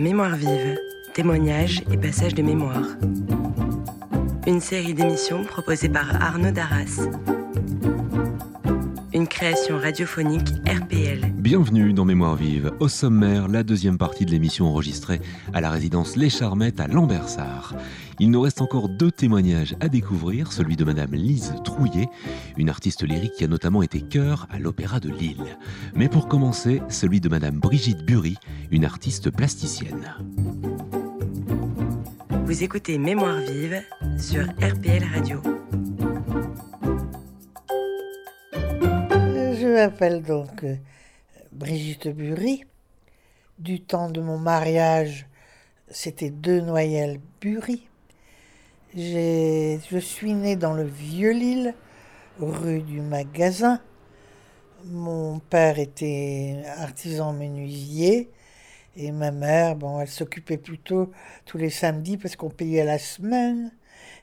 Mémoire vive, témoignages et passages de mémoire. Une série d'émissions proposée par Arnaud Darras. Une création radiophonique RPL. Bienvenue dans Mémoire vive. Au sommaire, la deuxième partie de l'émission enregistrée à la résidence Les Charmettes à Lambersart. Il nous reste encore deux témoignages à découvrir, celui de Madame Lise Trouillet, une artiste lyrique qui a notamment été chœur à l'Opéra de Lille. Mais pour commencer, celui de Madame Brigitte Bury, une artiste plasticienne. Vous écoutez Mémoire vive sur RPL Radio. Je m'appelle donc euh, Brigitte Bury. Du temps de mon mariage, c'était deux Noyelles Bury. Je suis née dans le Vieux-Lille, rue du Magasin. Mon père était artisan menuisier et ma mère, bon, elle s'occupait plutôt tous les samedis parce qu'on payait la semaine.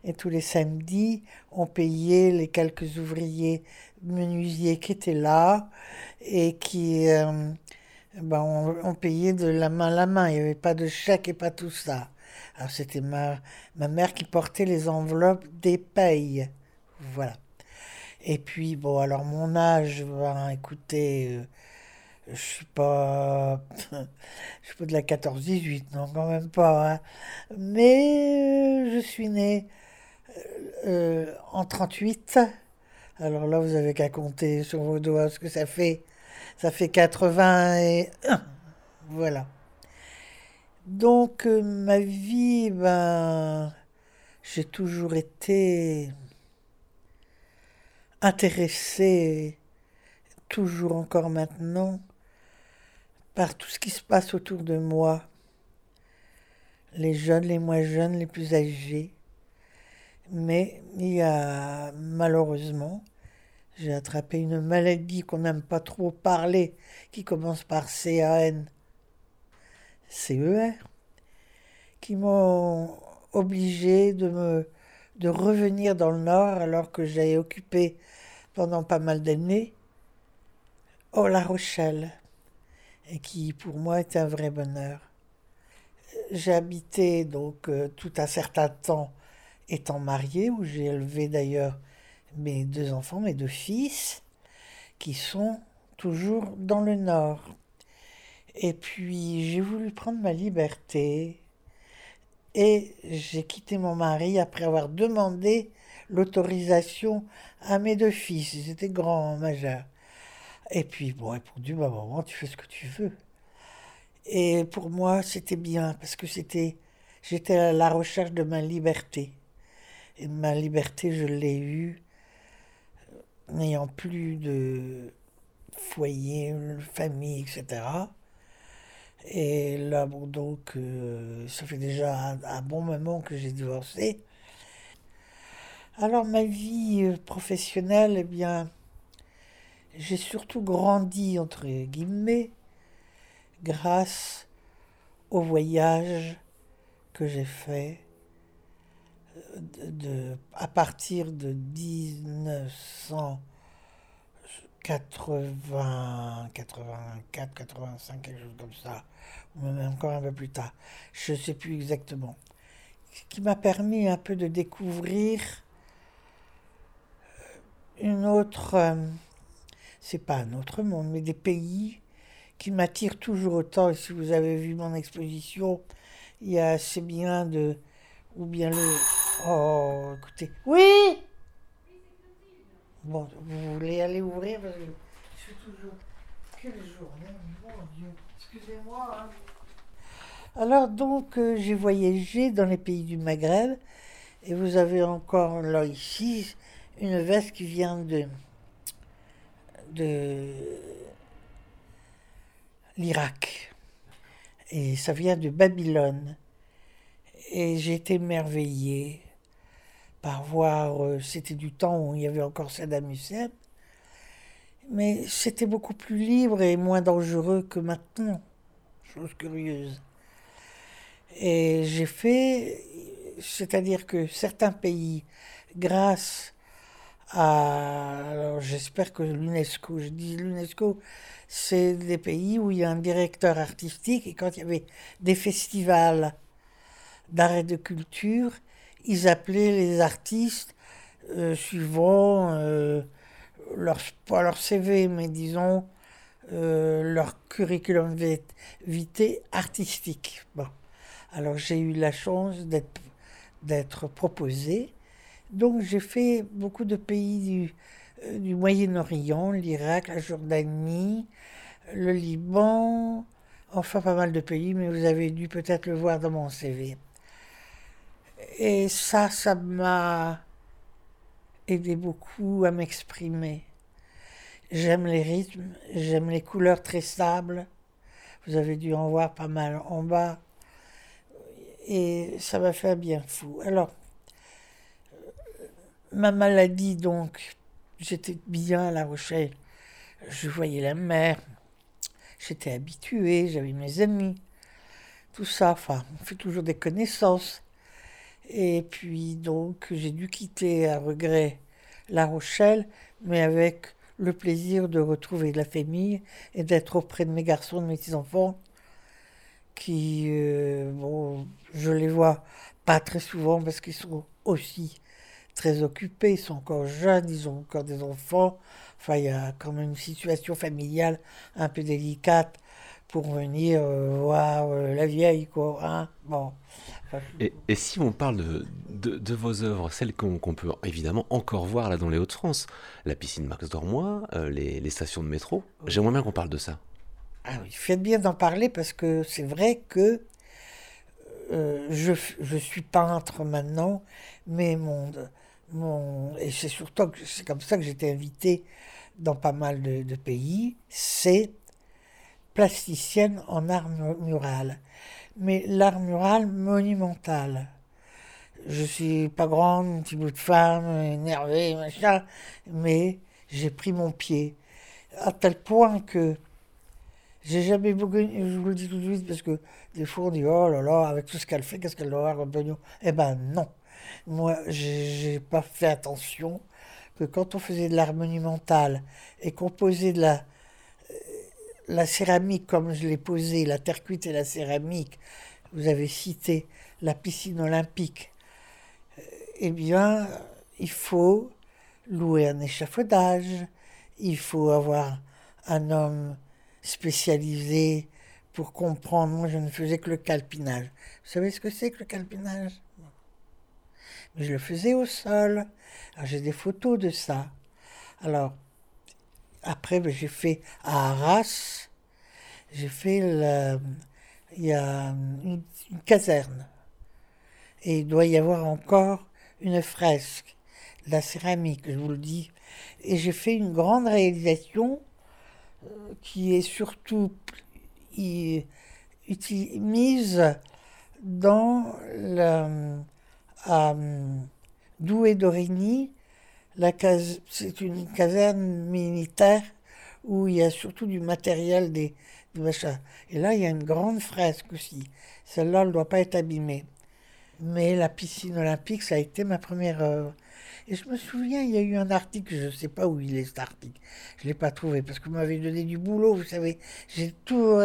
Et tous les samedis, on payait les quelques ouvriers menuisiers qui étaient là et qui, euh, ben, on, payait de la main à la main. Il n'y avait pas de chèque et pas tout ça. Alors c'était ma, ma mère qui portait les enveloppes des payes. Voilà. Et puis, bon, alors mon âge, ben, écoutez, euh, je suis pas. je suis pas de la 14-18, non, quand même pas. Hein. Mais euh, je suis née euh, en 38. Alors là, vous avez qu'à compter sur vos doigts ce que ça fait. Ça fait 81. Voilà. Donc, euh, ma vie, ben, j'ai toujours été intéressée, toujours encore maintenant, par tout ce qui se passe autour de moi. Les jeunes, les moins jeunes, les plus âgés. Mais il y a, malheureusement, j'ai attrapé une maladie qu'on n'aime pas trop parler, qui commence par CAN CER, qui m'ont obligé de me de revenir dans le Nord alors que j'avais occupé pendant pas mal d'années oh, La Rochelle, et qui pour moi était un vrai bonheur. J'ai habité donc euh, tout un certain temps étant mariée, où j'ai élevé d'ailleurs mes deux enfants, mes deux fils, qui sont toujours dans le Nord. Et puis j'ai voulu prendre ma liberté et j'ai quitté mon mari après avoir demandé l'autorisation à mes deux fils. Ils étaient grands, majeurs. Et puis, bon, répondu, bah, maman, tu fais ce que tu veux. Et pour moi, c'était bien parce que c'était, j'étais à la recherche de ma liberté. Et ma liberté, je l'ai eue n'ayant plus de foyer, famille, etc. Et là, bon, donc, euh, ça fait déjà un, bon moment que j'ai divorcé. Alors, ma vie euh, professionnelle, eh bien, j'ai surtout grandi, entre guillemets, grâce au voyage que j'ai fait de, à partir de 1900. 80, 84, 85, quelque chose comme ça, ou même encore un peu plus tard, je ne sais plus exactement, qui m'a permis un peu de découvrir euh, une autre, euh, c'est pas un autre monde, mais des pays qui m'attirent toujours autant. Et si vous avez vu mon exposition, il y a assez bien de, ou bien le, oh, écoutez, oui. Bon, vous voulez aller ouvrir parce que je suis toujours. Quelle journée, mon Dieu. Excusez-moi. Hein. Alors, donc, euh, j'ai voyagé dans les pays du Maghreb et vous avez encore là ici une veste qui vient de. de. l'Irak. Et ça vient de Babylone. Et j'ai été émerveillée voir, euh, c'était du temps où il y avait encore Saddam Hussein, mais c'était beaucoup plus libre et moins dangereux que maintenant, chose curieuse. Et j'ai fait, c'est-à-dire que certains pays, grâce alors j'espère que l'UNESCO, je dis l'UNESCO, c'est des pays où il y a un directeur artistique et quand il y avait des festivals d'art et de culture, ils appelaient les artistes euh, suivant euh, leur, pas leur CV, mais disons euh, leur curriculum vitae artistique. Bon. Alors j'ai eu la chance d'être proposé. Donc j'ai fait beaucoup de pays du, du Moyen-Orient, l'Irak, la Jordanie, le Liban, enfin pas mal de pays, mais vous avez dû peut-être le voir dans mon CV. Et ça, ça m'a aidé beaucoup à m'exprimer. J'aime les rythmes, j'aime les couleurs très stables. Vous avez dû en voir pas mal en bas. Et ça m'a fait un bien fou. Alors, ma maladie, donc, j'étais bien à La Rochelle. Je voyais la mer. J'étais habituée, j'avais mes amis. Tout ça, enfin, on fait toujours des connaissances. Et puis donc j'ai dû quitter à regret La Rochelle, mais avec le plaisir de retrouver la famille et d'être auprès de mes garçons, de mes petits-enfants, qui, euh, bon, je les vois pas très souvent parce qu'ils sont aussi très occupés, ils sont encore jeunes, ils ont encore des enfants. Enfin, il y a quand même une situation familiale un peu délicate pour venir euh, voir euh, la vieille, quoi. Hein bon. Et, si on parle de, vos œuvres, celles qu'on peut évidemment encore voir là dans les Hauts-de-France, la piscine Max Dormois, euh, les, stations de métro, j'aimerais bien qu'on parle de ça. Ah oui, faites bien d'en parler parce que c'est vrai que je, je, suis peintre maintenant, mais mon, mon et c'est surtout c'est comme ça que j'étais invité dans pas mal de, de pays, c'est plasticienne en art mural mais l'art mural monumental. Je suis pas grande, petit bout de femme, énervée, machin, mais j'ai pris mon pied. À tel point que j'ai jamais beaucoup, je vous le dis tout de suite, parce que des fois on dit, oh là là, avec tout ce qu'elle fait, qu'est-ce qu'elle doit avoir comme Eh ben non. Moi, j'ai pas fait attention que quand on faisait de l'art monumental et qu'on posait de la, la céramique, comme je l'ai posé, la terre cuite et la céramique, vous avez cité la piscine olympique, euh, eh bien, il faut louer un échafaudage, il faut avoir un homme spécialisé pour comprendre. Moi, je ne faisais que le calpinage. Vous savez ce que c'est que le calpinage? Mais je le faisais au sol. j'ai des photos de ça. Alors, après, ben, j'ai fait à Arras, j'ai fait il y a une, caserne. Et il doit y avoir encore une fresque, la céramique, je vous le dis. Et j'ai fait une grande réalisation euh, qui est surtout mise dans la, à Douai d'Origny, c'est une caserne militaire où il y a surtout du matériel des, machins. Et là, il y a une grande fresque aussi. Celle-là, elle ne doit pas être abîmée. Mais la piscine olympique, ça a été ma première œuvre. Et je me souviens, il y a eu un article, je ne sais pas où il est cet article. Je ne l'ai pas trouvé parce que vous m'avez donné du boulot, vous savez. J'ai tout,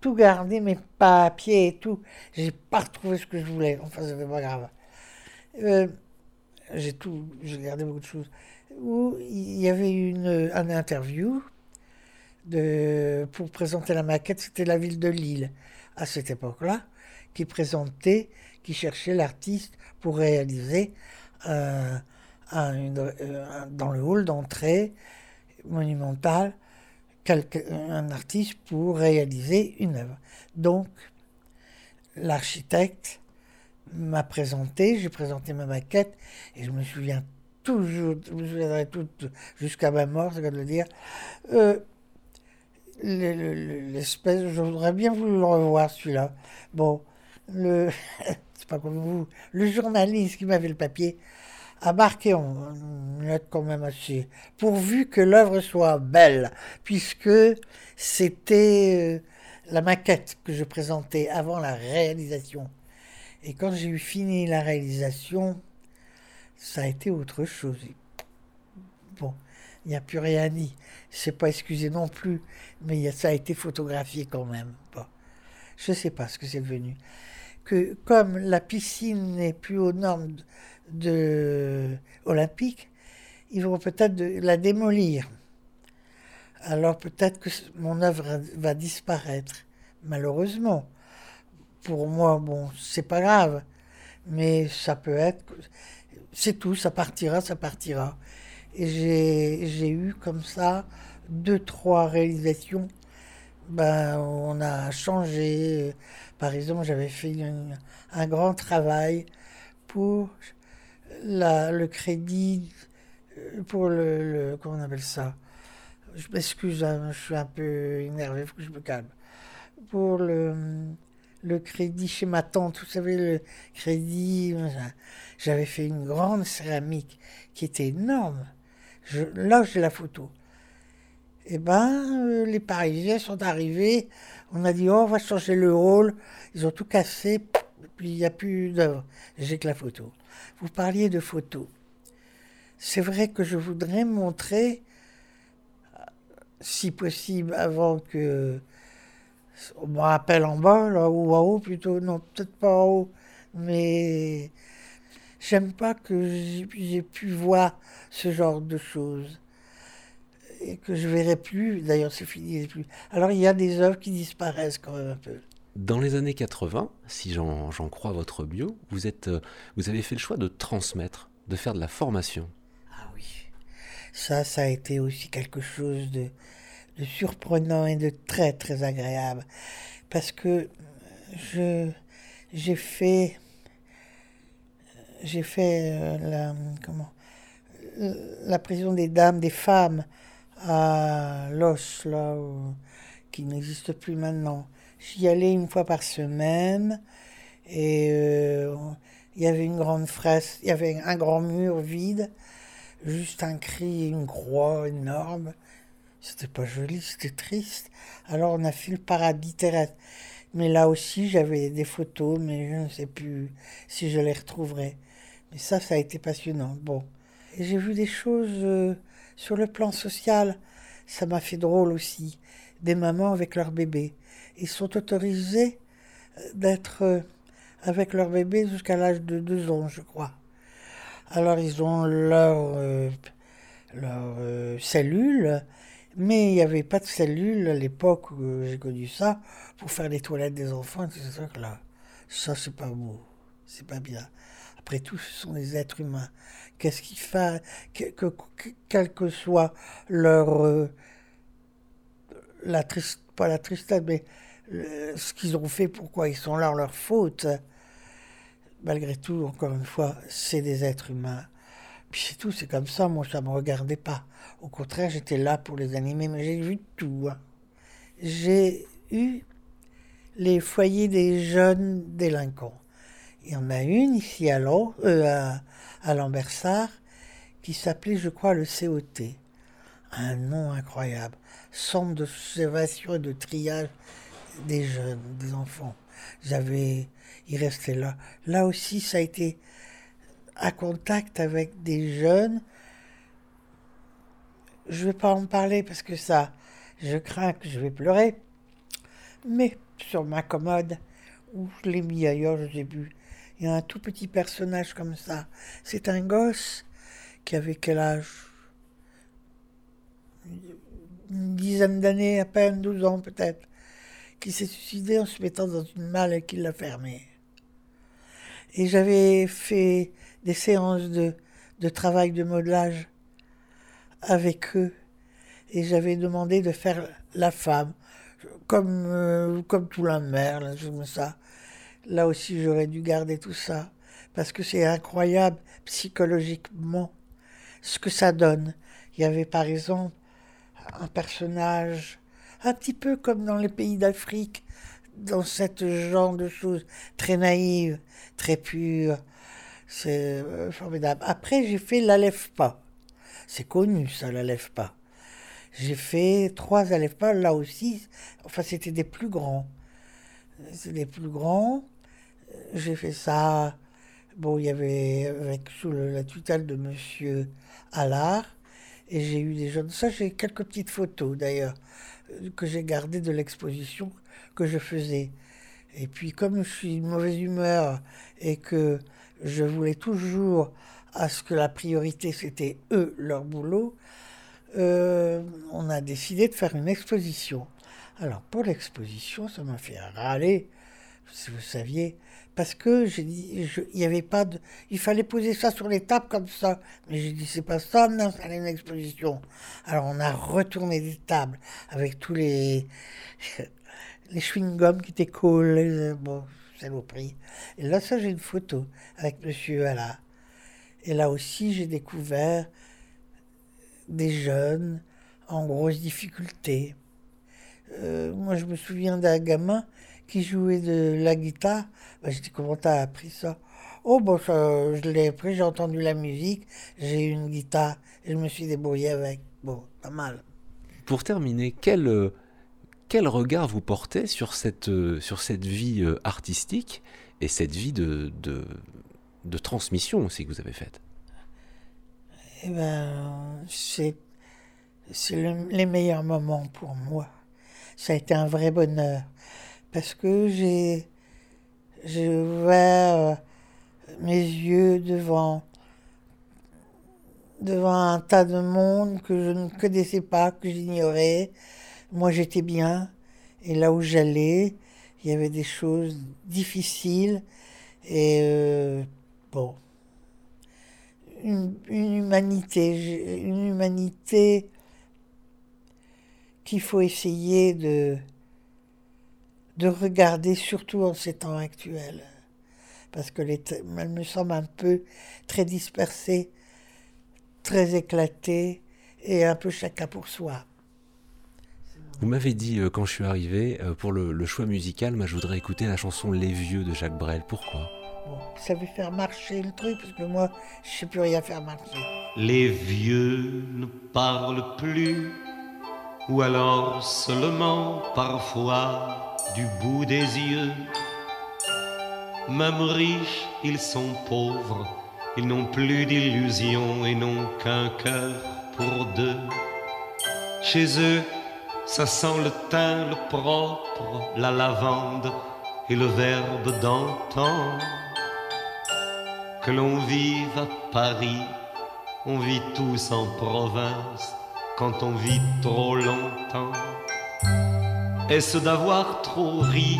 tout gardé, mes papiers et tout. J'ai pas retrouvé ce que je voulais. Enfin, ça fait pas grave. Euh, j'ai tout, j'ai regardé beaucoup de choses, où il y avait une, un interview de, pour présenter la maquette, c'était la ville de Lille, à cette époque-là, qui présentait, qui cherchait l'artiste pour réaliser euh, dans le hall d'entrée monumental, un artiste pour réaliser une œuvre. Donc, l'architecte m'a présenté, j'ai présenté ma maquette, et je me souviens toujours, je me souviendrai tout, jusqu'à ma mort, c'est le dire, euh, l'espèce, je voudrais bien vous le revoir celui-là. Bon, le, c'est pas comme vous, le journaliste qui m'avait le papier a marqué en lettre quand même assez, pourvu que l'œuvre soit belle, puisque c'était euh, la maquette que je présentais avant la réalisation. Et quand j'ai eu fini la réalisation, ça a été autre chose. Bon, il n'y a plus rien dit. C'est pas excusé non plus, mais ça a été photographié quand même. Bon. Je ne sais pas ce que c'est devenu. Que comme la piscine n'est plus aux normes de, olympiques, ils vont peut-être la démolir. Alors peut-être que mon œuvre va disparaître, malheureusement. Pour moi, bon, c'est pas grave, mais ça peut être, c'est tout, ça partira, ça partira. Et j'ai eu comme ça deux, trois réalisations. Ben, on a changé. Par exemple, j'avais fait un grand travail pour la, le crédit, pour le, Comment on appelle ça? Je m'excuse, hein, je suis un peu énervé, il faut que je me calme. Pour le, le crédit chez ma tante, vous savez, le crédit. J'avais fait une grande céramique qui était énorme. Je, là, j'ai la photo. Eh ben, euh, les Parisiens sont arrivés. On a dit, oh, on va changer le hall. Ils ont tout cassé. Puis il n'y a plus d'œuvre. J'ai que la photo. Vous parliez de photos. C'est vrai que je voudrais montrer, si possible, avant que on me rappelle en bas, là, ou en haut plutôt. Non, peut-être pas en haut. Mais j'aime pas que j'ai pu voir ce genre de choses. Et que je verrai plus, d'ailleurs c'est fini. Plus. Alors il y a des œuvres qui disparaissent quand même un peu. Dans les années 80, si j'en crois votre bio, vous, êtes, euh, vous avez fait le choix de transmettre, de faire de la formation. Ah oui, ça, ça a été aussi quelque chose de, de surprenant et de très très agréable. Parce que je j'ai fait j'ai fait euh, la comment la prison des dames, des femmes à Los, là, qui n'existe plus maintenant. J'y allais une fois par semaine et euh, il y avait une grande fresque, il y avait un grand mur vide, juste un cri une croix énorme. C'était pas joli, c'était triste. Alors on a fait le paradis terrestre. Mais là aussi, j'avais des photos, mais je ne sais plus si je les retrouverai. Mais ça, ça a été passionnant. Bon. J'ai vu des choses euh, sur le plan social. Ça m'a fait drôle aussi. Des mamans avec leur bébé. Ils sont autorisés euh, d'être euh, avec leur bébé jusqu'à l'âge de deux ans, je crois. Alors ils ont leur, leur cellule, mais il n'y avait pas de cellule à l'époque où j'ai connu ça pour faire les toilettes des enfants. Ça, là, ça c'est pas beau, c'est pas bien. Après tout, ce sont des êtres humains. Qu'est-ce qu'ils font, que, que, quelle que soit leur. Euh, la pas la tristesse, mais ce qu'ils ont fait, pourquoi ils sont là, leur faute. Malgré tout, encore une fois, c'est des êtres humains. Puis c'est tout, c'est comme ça, moi ça ne me regardait pas. Au contraire, j'étais là pour les animer, mais j'ai vu tout. Hein. J'ai eu les foyers des jeunes délinquants. Il y en a une ici à, euh, à, Lambersart qui s'appelait, je crois, le COT. Un nom incroyable. Centre d'observation et de triage des jeunes, des enfants. J'avais, il restait là. Là aussi, ça a été à contact avec des jeunes. Je ne vais pas en parler parce que ça, je crains que je vais pleurer. Mais sur ma commode, où je l'ai mis ailleurs, je sais plus, il y a un tout petit personnage comme ça. C'est un gosse qui avait quel âge? Une dizaine d'années, à peine 12 ans peut-être, qui s'est suicidé en se mettant dans une malle et qui l'a fermée. Et j'avais fait des séances de, de travail de modelage avec eux. Et j'avais demandé de faire la femme, comme, euh, comme tout la mer, là, ça. Là aussi, j'aurais dû garder tout ça, parce que c'est incroyable psychologiquement ce que ça donne. Il y avait par exemple un personnage, un petit peu comme dans les pays d'Afrique, dans ce genre de choses, très naïves, très pures. C'est euh, formidable. Après, j'ai fait la lève pas. C'est connu, ça, la lève pas. J'ai fait trois pas, là aussi. Enfin, c'était des plus grands. C'est des plus grands j'ai fait ça. Bon, il y avait avec sous la tutelle de Monsieur Allard Et j'ai eu des jeunes. Ça, j'ai quelques petites photos d'ailleurs, que j'ai gardées de l'exposition que je faisais. Et puis, comme je suis de mauvaise humeur et que je voulais toujours à ce que la priorité c'était eux, leur boulot, euh, on a décidé de faire une exposition. Alors, pour l'exposition, ça m'a fait râler, si vous saviez, parce que j'ai dit, il y avait pas il fallait poser ça sur les tables comme ça. Mais j'ai dit, c'est pas ça, non, c'est une exposition. Alors on a retourné des tables avec tous les, les chewing-gums qui étaient collés, bon, saloperie. Et là, ça, j'ai une photo avec monsieur là. Et là aussi, j'ai découvert des jeunes en grosse difficulté. Euh, moi, je me souviens d'un gamin qui jouait de la guitare. Ben, je dis, comment t'as appris ça? Oh, bon, je l'ai appris, j'ai entendu la musique, j'ai une guitare et je me suis débrouillé avec. Bon, pas mal. Pour terminer, quel, euh, quel regard vous portez sur cette, euh, sur cette vie euh, artistique et cette vie de, de, transmission aussi que vous avez faite? Eh ben, c'est, c'est les meilleurs moments pour moi. Ça a été un vrai bonheur parce que j'ai j'ai ouvert euh, mes yeux devant devant un tas de monde que je ne connaissais pas, que j'ignorais. Moi, j'étais bien. Et là où j'allais, il y avait des choses difficiles. Et euh, bon, une, humanité, une humanité qu'il faut essayer de, de regarder, surtout en ces temps actuels, parce que elle me semble un peu très dispersée, très éclatée et un peu chacun pour soi. Vous m'avez dit euh, quand je suis arrivé, euh, pour le, choix musical, moi je voudrais écouter la chanson Les Vieux de Jacques Brel. Pourquoi? Ça veut faire marcher le truc, parce que moi, je sais plus rien faire marcher. Les vieux ne parlent plus, ou alors seulement parfois du bout des yeux. Même riches, ils sont pauvres, ils n'ont plus d'illusions et n'ont qu'un cœur pour deux. Chez eux, ça sent le thym, le propre, la lavande et le verbe d'antan. Que l'on vive à Paris, on vit tous en province quand on vit trop longtemps. Est-ce d'avoir trop ri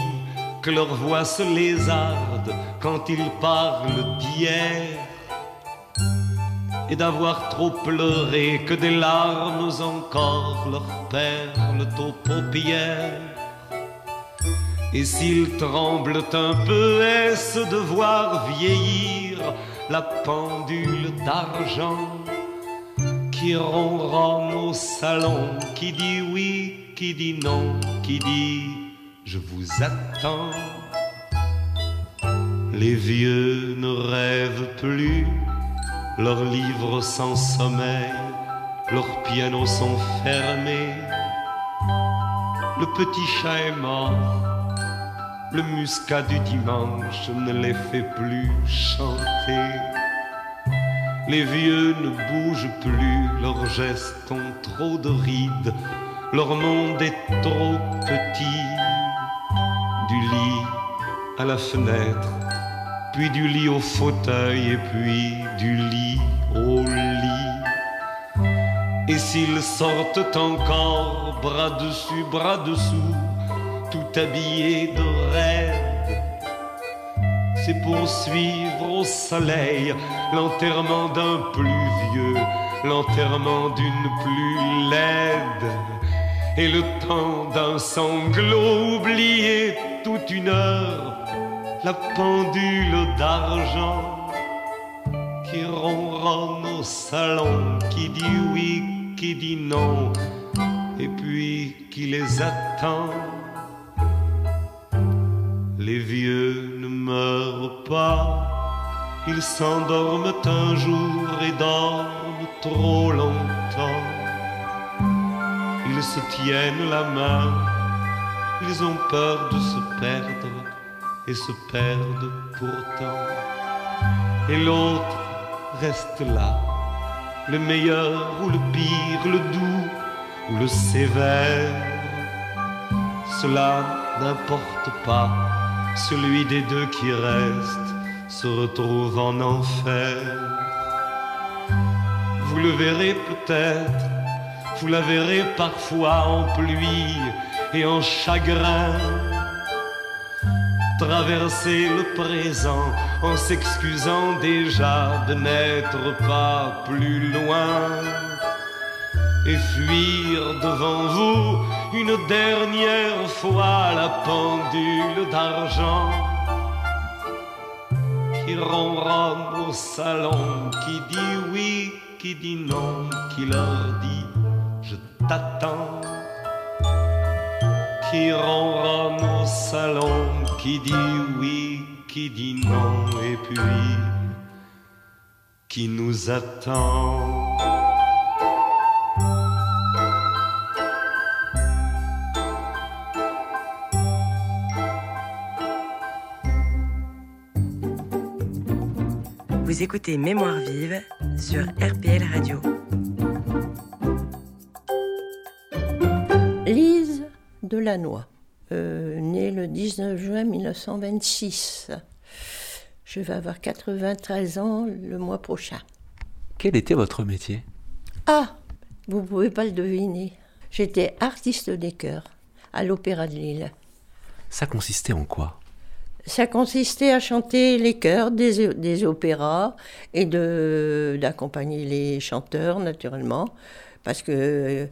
que leur voix se lézarde quand ils parlent d'hier? Et d'avoir trop pleuré que des larmes encore leur perlent aux paupières Et s'ils tremblent un peu, est-ce de voir vieillir la pendule d'argent qui ronronne au salon, qui dit oui qui dit non, qui dit je vous attends. Les vieux ne rêvent plus, leurs livres sans sommeil, leurs pianos sont fermés. Le petit chat est mort, le muscat du dimanche ne les fait plus chanter. Les vieux ne bougent plus, leurs gestes ont trop de rides leur monde est trop petit. Du lit à la fenêtre, puis du lit au fauteuil, et puis du lit au lit. Et s'ils sortent encore, bras dessus, bras dessous, tout habillés de raide, c'est pour suivre au soleil l'enterrement d'un plus vieux, l'enterrement d'une plus laide et le temps d'un sanglot oublié toute une heure, la pendule d'argent qui ronronne au salon, qui dit oui, qui dit non, et puis qui les attend. Les vieux ne meurent pas, ils s'endorment un jour et dorment trop longtemps ils se tiennent la main, ils ont peur de se perdre et se perdent pourtant. Et l'autre reste là, le meilleur ou le pire, le doux ou le sévère. Cela n'importe pas, celui des deux qui reste se retrouve en enfer. Vous le verrez peut-être, vous la verrez parfois en pluie et en chagrin. Traverser le présent en s'excusant déjà de n'être pas plus loin. Et fuir devant vous une dernière fois la pendule d'argent qui ronronne au salon, qui dit oui, qui dit non, qui leur dit je t'attends, qui ronronne au salon, qui dit oui, qui dit non, et puis qui nous attend. Vous écoutez Mémoire vive sur RPL Radio. Lise Delannoy, euh, née le 19 juin 1926. Je vais avoir 93 ans le mois prochain. Quel était votre métier? Ah, vous pouvez pas le deviner. J'étais artiste des chœurs à l'Opéra de Lille. Ça consistait en quoi? Ça consistait à chanter les chœurs des, des opéras et d'accompagner les chanteurs naturellement, parce que euh,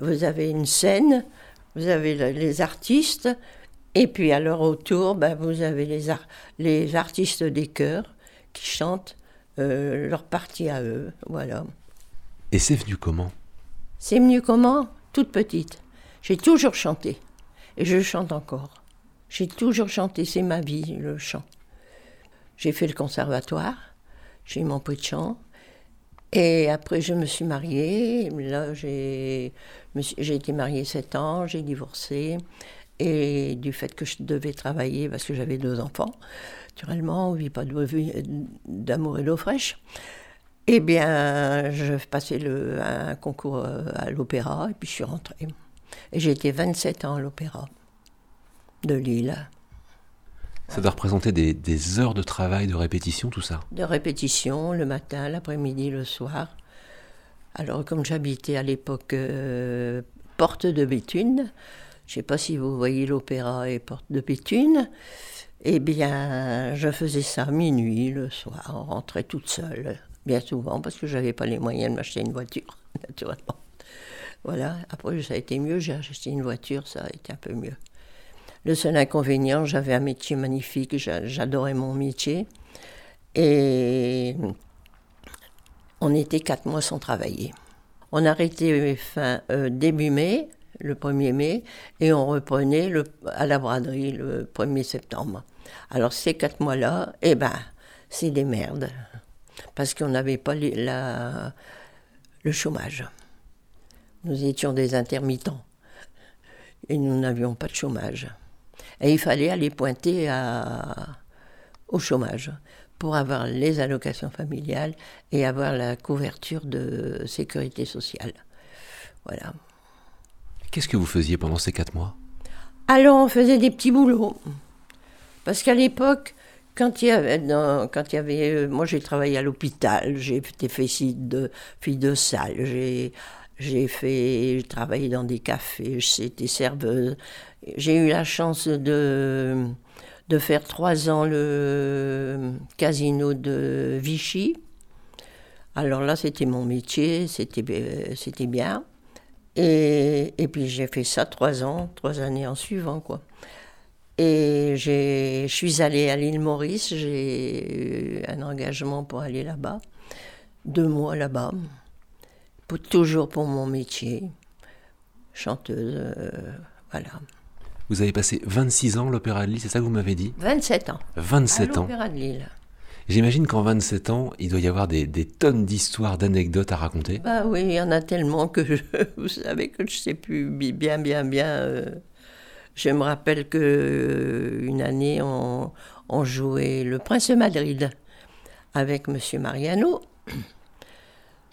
vous avez une scène, vous avez le- les artistes, et puis alors autour, ben, vous avez les, ar- les artistes des chœurs qui chantent euh, leur partie à eux, voilà. Et c'est venu comment? C'est venu comment? Toute petite. J'ai toujours chanté. Et je chante encore. J'ai toujours chanté, c'est ma vie, le chant. J'ai fait le conservatoire, j'ai eu mon prix de chant. Et après, je me suis mariée. Là, j'ai été mariée sept ans, j'ai divorcé. Et du fait que je devais travailler, parce que j'avais deux enfants, naturellement, on ne vit pas d'amour et d'eau fraîche. Eh bien, je passais le, un concours euh, à l'opéra et puis je suis rentrée. Et j'ai été 27 ans à l'opéra de Lille, Ça doit représenter des, heures de travail, de répétition, tout ça. de répétition le matin, l'après-midi, le soir. Alors, comme j'habitais à l'époque euh, Porte de Béthune, je ne sais pas si vous voyez l'opéra et Porte de Béthune, eh bien, je faisais ça minuit, le soir, on rentrait toute seule, bien souvent, parce que je n'avais pas les moyens de m'acheter une voiture, naturellement. Voilà, après, ça a été mieux, j'ai acheté une voiture, ça a été un peu mieux. Le seul inconvénient, j'avais un métier magnifique, j'a- j'adorais mon métier. Et on était quatre mois sans travailler. On arrêtait fin, euh, début mai, le 1er mai, et on reprenait à la braderie le 1er septembre. Alors ces quatre mois-là, eh ben, c'est des merdes. Parce qu'on n'avait pas le chômage. Nous étions des intermittents. Et nous n'avions pas de chômage. Et il fallait aller pointer à, au chômage pour avoir les allocations familiales et avoir la couverture de sécurité sociale. Voilà. Qu'est-ce que vous faisiez pendant ces quatre mois? Alors on faisait des petits boulots. Parce qu'à l'époque, quand il y avait, quand il y avait euh, moi j'ai travaillé à l'hôpital, j'ai été fille de, fille de salle, j'ai, j'ai fait, j'ai travaillé dans des cafés, j'étais serveuse. J'ai eu la chance de, de faire trois ans le casino de Vichy. Alors là, c'était mon métier, c'était, euh, bien. Et, et puis j'ai fait ça trois ans, trois années en suivant, quoi. Et je suis allée à l'île Maurice, j'ai eu un engagement pour aller là-bas, deux mois là-bas, toujours pour mon métier, chanteuse, euh, voilà. Vous avez passé 26 ans à l'Opéra de Lille, c'est ça que vous m'avez dit 27 ans, à 27 ans. l'Opéra de Lille. J'imagine qu'en 27 ans, il doit y avoir des, des tonnes d'histoires, d'anecdotes à raconter. Bah oui, il y en a tellement que je, vous savez que je sais plus bi- bien, bien, bien. euh. je me rappelle que euh, une année, on, on jouait Le Prince de Madrid avec Monsieur Mariano.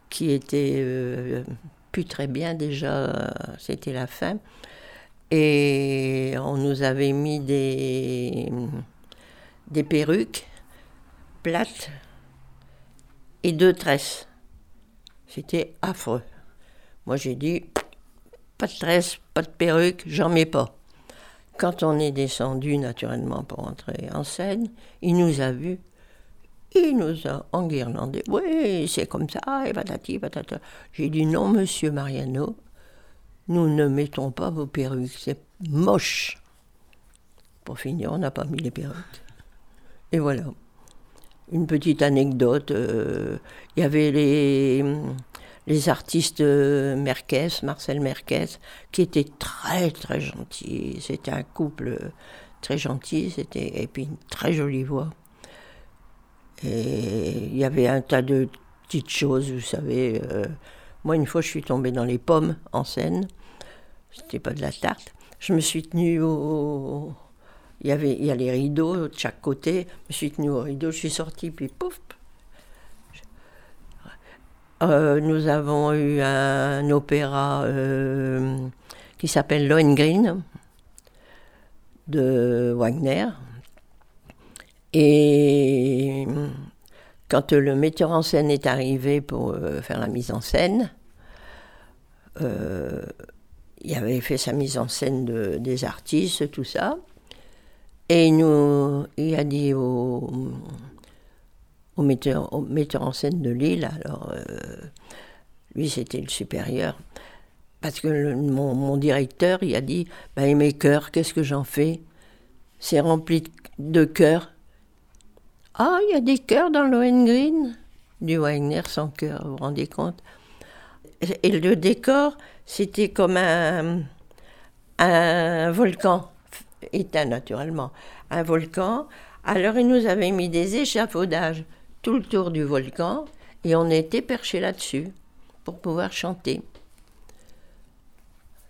qui était euh, plus très bien déjà, c'était la fin. Et on nous avait mis des, des perruques plates et deux tresses. C'était affreux. Moi j'ai dit, pas de tresse, pas de perruque, j'en mets pas. Quand on est descendu naturellement pour entrer en scène, il nous a vus, il nous a enguirlandés. Oui, c'est comme ça, et patati patata. J'ai dit non, monsieur Mariano, nous ne mettons pas vos perruques, c'est moche. Pour finir, on n'a pas mis les perruques. Et voilà. Une petite anecdote. Euh, il y avait les, les artistes Merquez, Marcel Merquez, qui étaient très très gentils. C'était un couple très gentil, c'était et puis une très jolie voix. Et il y avait un tas de petites choses, vous savez. Euh, moi, une fois, je suis tombée dans les pommes en scène. C'était pas de la tarte. Je me suis tenue au. Il y, avait, il y a les rideaux de chaque côté. Je me suis tenue au rideau, je suis sortie, puis pouf euh, Nous avons eu un opéra euh, qui s'appelle Lohengrin de Wagner. Et quand le metteur en scène est arrivé pour euh, faire la mise en scène, il avait fait sa mise en scène de, des artistes, tout ça. Et il, nous, il a dit au, metteur, en scène de Lille, alors euh, lui c'était le supérieur, parce que mon, directeur, il a dit ben, Mes cœurs, qu'est-ce que j'en fais? C'est rempli de cœurs. Ah, il y a des cœurs dans l'Ohengrin Du Wagner sans cœur, vous vous rendez compte Et le décor, c'était comme un, un volcan, éteint naturellement, un volcan. Alors ils nous avaient mis des échafaudages tout le tour du volcan et on était perché là-dessus pour pouvoir chanter.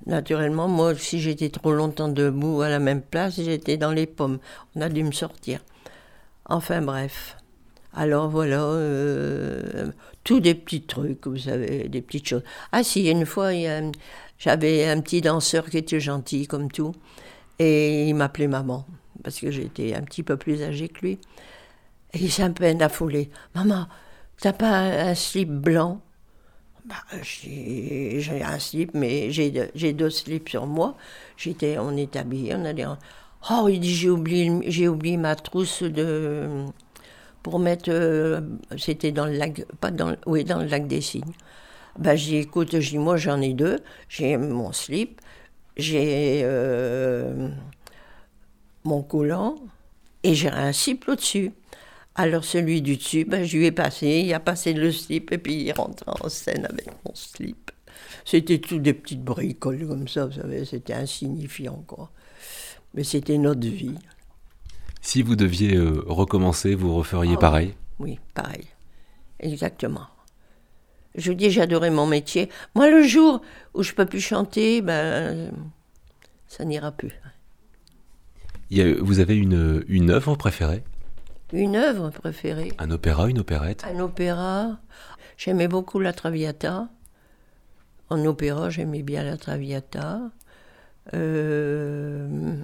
Naturellement, moi, si j'étais trop longtemps debout à la même place, j'étais dans les pommes. On a dû me sortir. Enfin bref. Alors voilà, euh, tous des petits trucs, vous savez, des petites choses. Ah si, une fois, j'avais un petit danseur qui était gentil comme tout, et il m'appelait maman, parce que j'étais un petit peu plus âgée que lui. Et il s'est un peu affolé. Maman, t'as pas un slip blanc? Bah, J'ai un slip, mais j'ai deux slips sur moi. J'étais, on est habillés, on allait. Oh, il dit j'ai oublié, j'ai oublié ma trousse de pour mettre. Euh, c'était dans le lac, pas dans, oui, dans le lac des Cygnes. Ben, j'ai écoute, j'ai moi j'en ai deux. J'ai mon slip, j'ai euh, mon collant et j'ai un slip au-dessus. Alors celui du dessus, ben, je lui ai passé, il a passé le slip et puis il rentre en scène avec mon slip. C'était tout des petites bricoles comme ça, vous savez, c'était insignifiant quoi. Mais c'était notre vie. Si vous deviez euh, recommencer, vous referiez Ah pareil? Oui, pareil. Exactement. Je vous dis, j'adorais mon métier. Moi, le jour où je peux plus chanter, ben, ça n'ira plus. Il y a- Vous avez une, une œuvre préférée? Une œuvre préférée Un opéra, une opérette? Un opéra. J'aimais beaucoup la Traviata. En opéra, j'aimais bien la Traviata. Euh,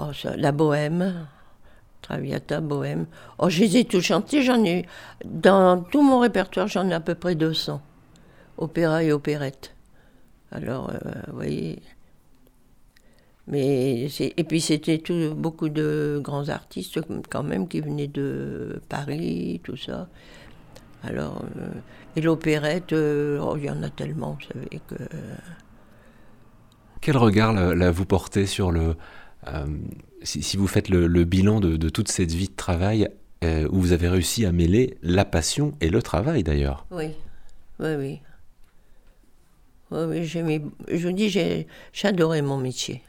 oh, la Bohème. Traviata, Bohème. Oh, je les ai tous chantés. J'en ai. Dans tout mon répertoire, j'en ai à peu près 200. Opéra et opérette. Alors, euh, vous voyez. Mais et puis c'était tout, beaucoup de grands artistes quand même qui venaient de Paris, tout ça. Alors, euh, et l'opérette, euh, oh, il y en a tellement, vous savez que. Quel regard là, là, vous portez sur le... euh, si, si vous faites le, le bilan de, de toute cette vie de travail, euh, où vous avez réussi à mêler la passion et le travail d'ailleurs Oui, oui, oui. Oui, oui. Je vous dis, j'adorais mon métier.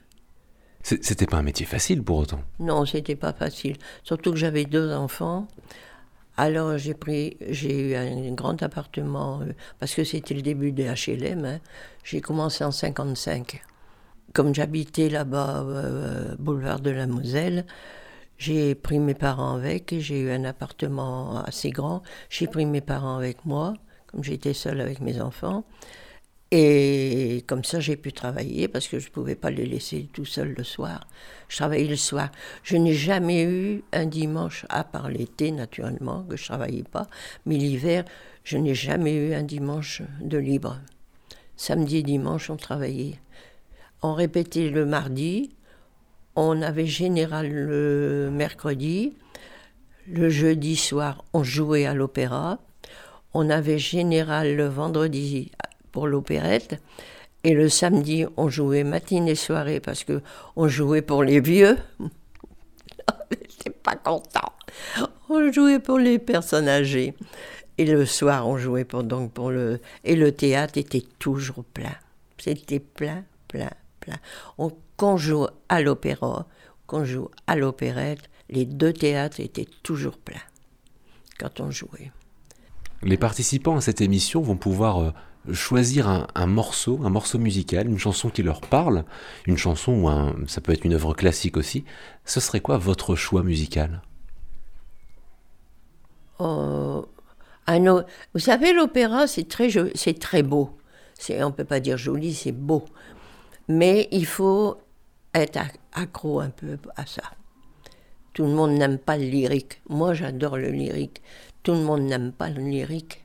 C'était pas un métier facile pour autant. Non, c'était pas facile. Surtout que j'avais deux enfants. Alors j'ai pris, j'ai eu un grand appartement euh, parce que c'était le début des HLM. hein. J'ai commencé en 55. Comme j'habitais là-bas, euh, boulevard de la Moselle, J'ai pris mes parents avec et j'ai eu un appartement assez grand. J'ai pris mes parents avec moi, comme j'étais seule avec mes enfants. Et comme ça, j'ai pu travailler parce que je ne pouvais pas les laisser tout seuls le soir. Je travaillais le soir. Je n'ai jamais eu un dimanche, à part l'été naturellement, que je ne travaillais pas, mais l'hiver, je n'ai jamais eu un dimanche de libre. Samedi et dimanche, on travaillait. On répétait le mardi, on avait général le mercredi, le jeudi soir, on jouait à l'opéra, on avait général le vendredi pour l'opérette. Et le samedi, on jouait matinée et soirée parce que on jouait pour les vieux. J'étais pas content. On jouait pour les personnes âgées. Et le soir, on jouait pour, donc pour le. Et le théâtre était toujours plein. C'était plein, plein, On, qu'on joue à l'opéra, qu'on joue à l'opérette, les deux théâtres étaient toujours pleins quand on jouait. Les participants à cette émission vont pouvoir euh, choisir un, morceau, un morceau musical, une chanson qui leur parle, une chanson ou un, ça peut être une œuvre classique aussi. Ce serait quoi votre choix musical? Oh, Vous savez, l'opéra, c'est très, c'est très beau. C'est, on peut pas dire joli, c'est beau. Mais il faut être accro un peu à ça. Tout le monde n'aime pas le lyrique. Moi, j'adore le lyrique. Tout le monde n'aime pas le lyrique.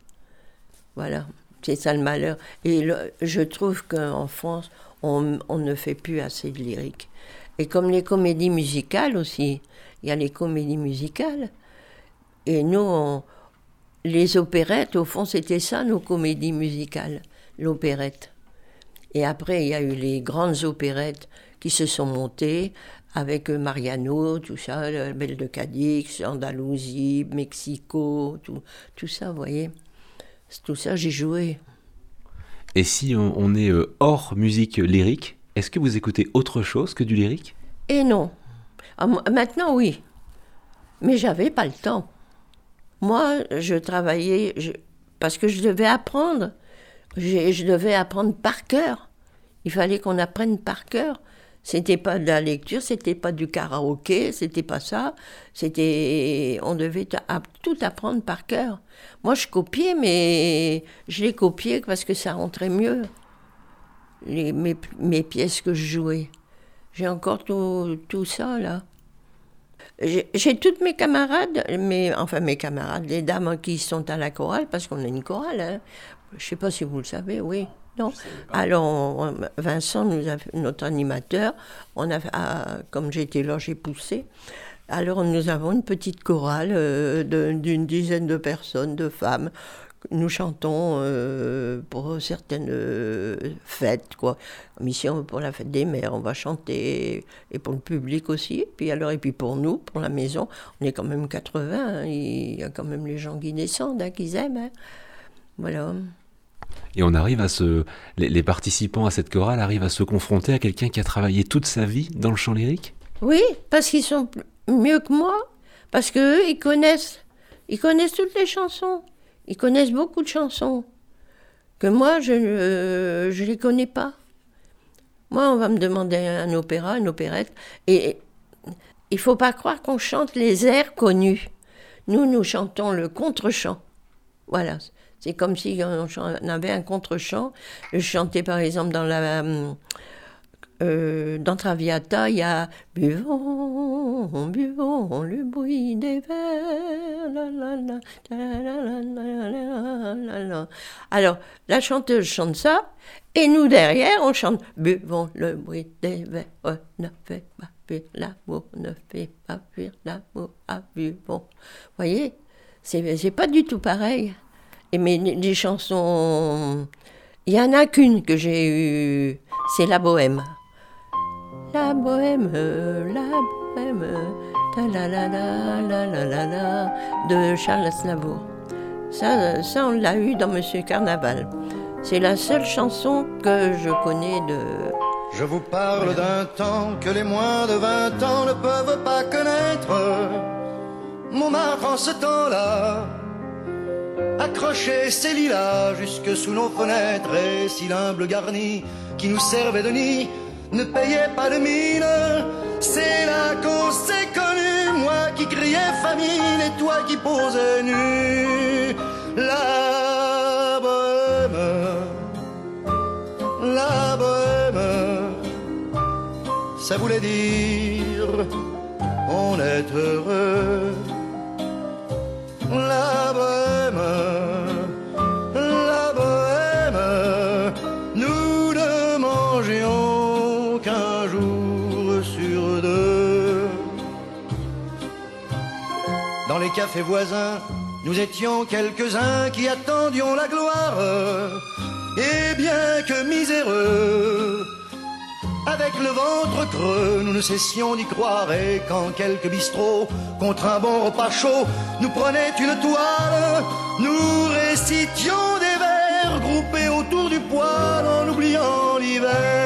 Voilà. C'est ça le malheur. Et je trouve qu'en France, on, ne fait plus assez de lyrique. Et comme les comédies musicales aussi, il y a les comédies musicales. Et nous, les opérettes, au fond, c'était ça, nos comédies musicales, l'opérette. Et après, il y a eu les grandes opérettes qui se sont montées avec Mariano, tout ça, la Belle de Cadix, Andalousie, Mexico, tout, tout ça, vous voyez. Tout ça, j'ai joué. Et si on, est euh, hors musique lyrique, est-ce que vous écoutez autre chose que du lyrique? Et non. Ah, maintenant, oui. Mais j'avais pas le temps. Moi, je travaillais parce que je devais apprendre. Je devais apprendre par cœur. Il fallait qu'on apprenne par cœur. C'était pas de la lecture, c'était pas du karaoké, c'était pas ça. C'était, on devait tout apprendre par cœur. Moi, je copiais, mais je les copiais parce que ça rentrait mieux. Les, mes, pièces que je jouais. J'ai encore tout, tout ça là. J'ai toutes mes camarades, mes, enfin mes camarades, les dames qui sont à la chorale, parce qu'on a une chorale. Hein. Je ne sais pas si vous le savez, oui. Non. Alors, Vincent, nous a, notre animateur, on a, ah, comme j'étais là, j'ai poussé. Alors, nous avons une petite chorale euh, d'une dizaine de personnes, de femmes. Nous chantons euh, pour certaines euh, fêtes, quoi. Mission pour la fête des mères, on va chanter, et pour le public aussi. Puis alors, et puis pour nous, pour la maison, on est quand même 80. Hein. il y a quand même les gens qui descendent, hein, qui aiment. Hein. Voilà. Et on arrive à se, les, participants à cette chorale arrivent à se confronter à quelqu'un qui a travaillé toute sa vie dans le chant lyrique? Oui, parce qu'ils sont mieux que moi, parce qu'eux, ils connaissent, ils connaissent toutes les chansons, ils connaissent beaucoup de chansons que moi, je ne je les connais pas. Moi, on va me demander un opéra, une opérette, et il faut pas croire qu'on chante les airs connus. Nous, nous chantons le contre-chant. Voilà, c'est comme si on avait un contre-chant. Je chantais par exemple dans la. Euh, dans Traviata, il y a Buvons, buvons le bruit des verres. Alors, la chanteuse chante ça, et nous derrière, on chante Buvons le bruit des verres, ne fait pas fuir l'amour, ne fait pas fuir l'amour, à buvons. Vous voyez, c'est pas du tout pareil. Et mais les chansons, il y en a qu'une que j'ai eue, c'est La Bohème. La Bohème, la Bohème, la la la la la la la de Charles Aznavour. Ça, ça on l'a eu dans Monsieur Carnaval. C'est la seule chanson que je connais de. Je vous parle d'un temps que les moins de 20 ans ne peuvent pas connaître. Montmartre en ce temps-là accrocher ces lilas jusque sous nos fenêtres et si l'humble garni qui nous servait de nid ne payait pas de mine. C'est là qu'on s'est connu, moi famine et toi qui posais nu. La bohème, la bohème, ça voulait dire on est heureux. La la bohème, nous ne mangions qu'un jour sur deux. Dans les cafés voisins, nous étions quelques-uns qui attendions la gloire. Et bien que miséreux, avec le ventre creux, nous ne cessions d'y croire et quand quelques bistrots, contre un bon repas chaud, nous prenaient une toile, nous récitions des vers groupés autour du poêle en oubliant l'hiver.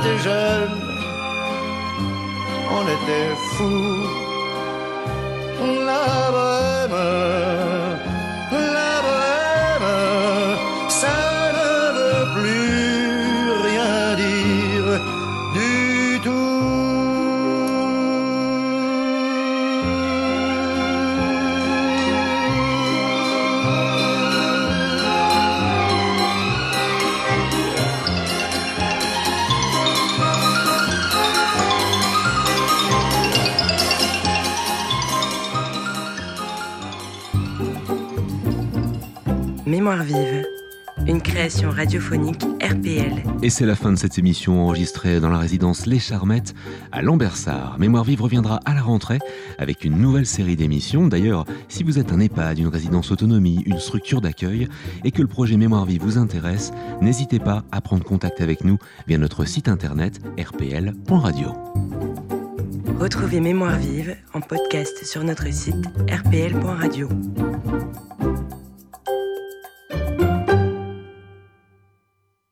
Était jeunes, on était fous. La bohème, Mémoire vive, une création radiophonique RPL. Et c'est la fin de cette émission enregistrée dans la résidence Les Charmettes à Lambersart. Mémoire Vive reviendra à la rentrée avec une nouvelle série d'émissions. D'ailleurs, si vous êtes un EHPAD, une résidence autonomie, une structure d'accueil et que le projet Mémoire Vive vous intéresse, n'hésitez pas à prendre contact avec nous via notre site internet rpl.radio. Retrouvez Mémoire vive en podcast sur notre site rpl.radio.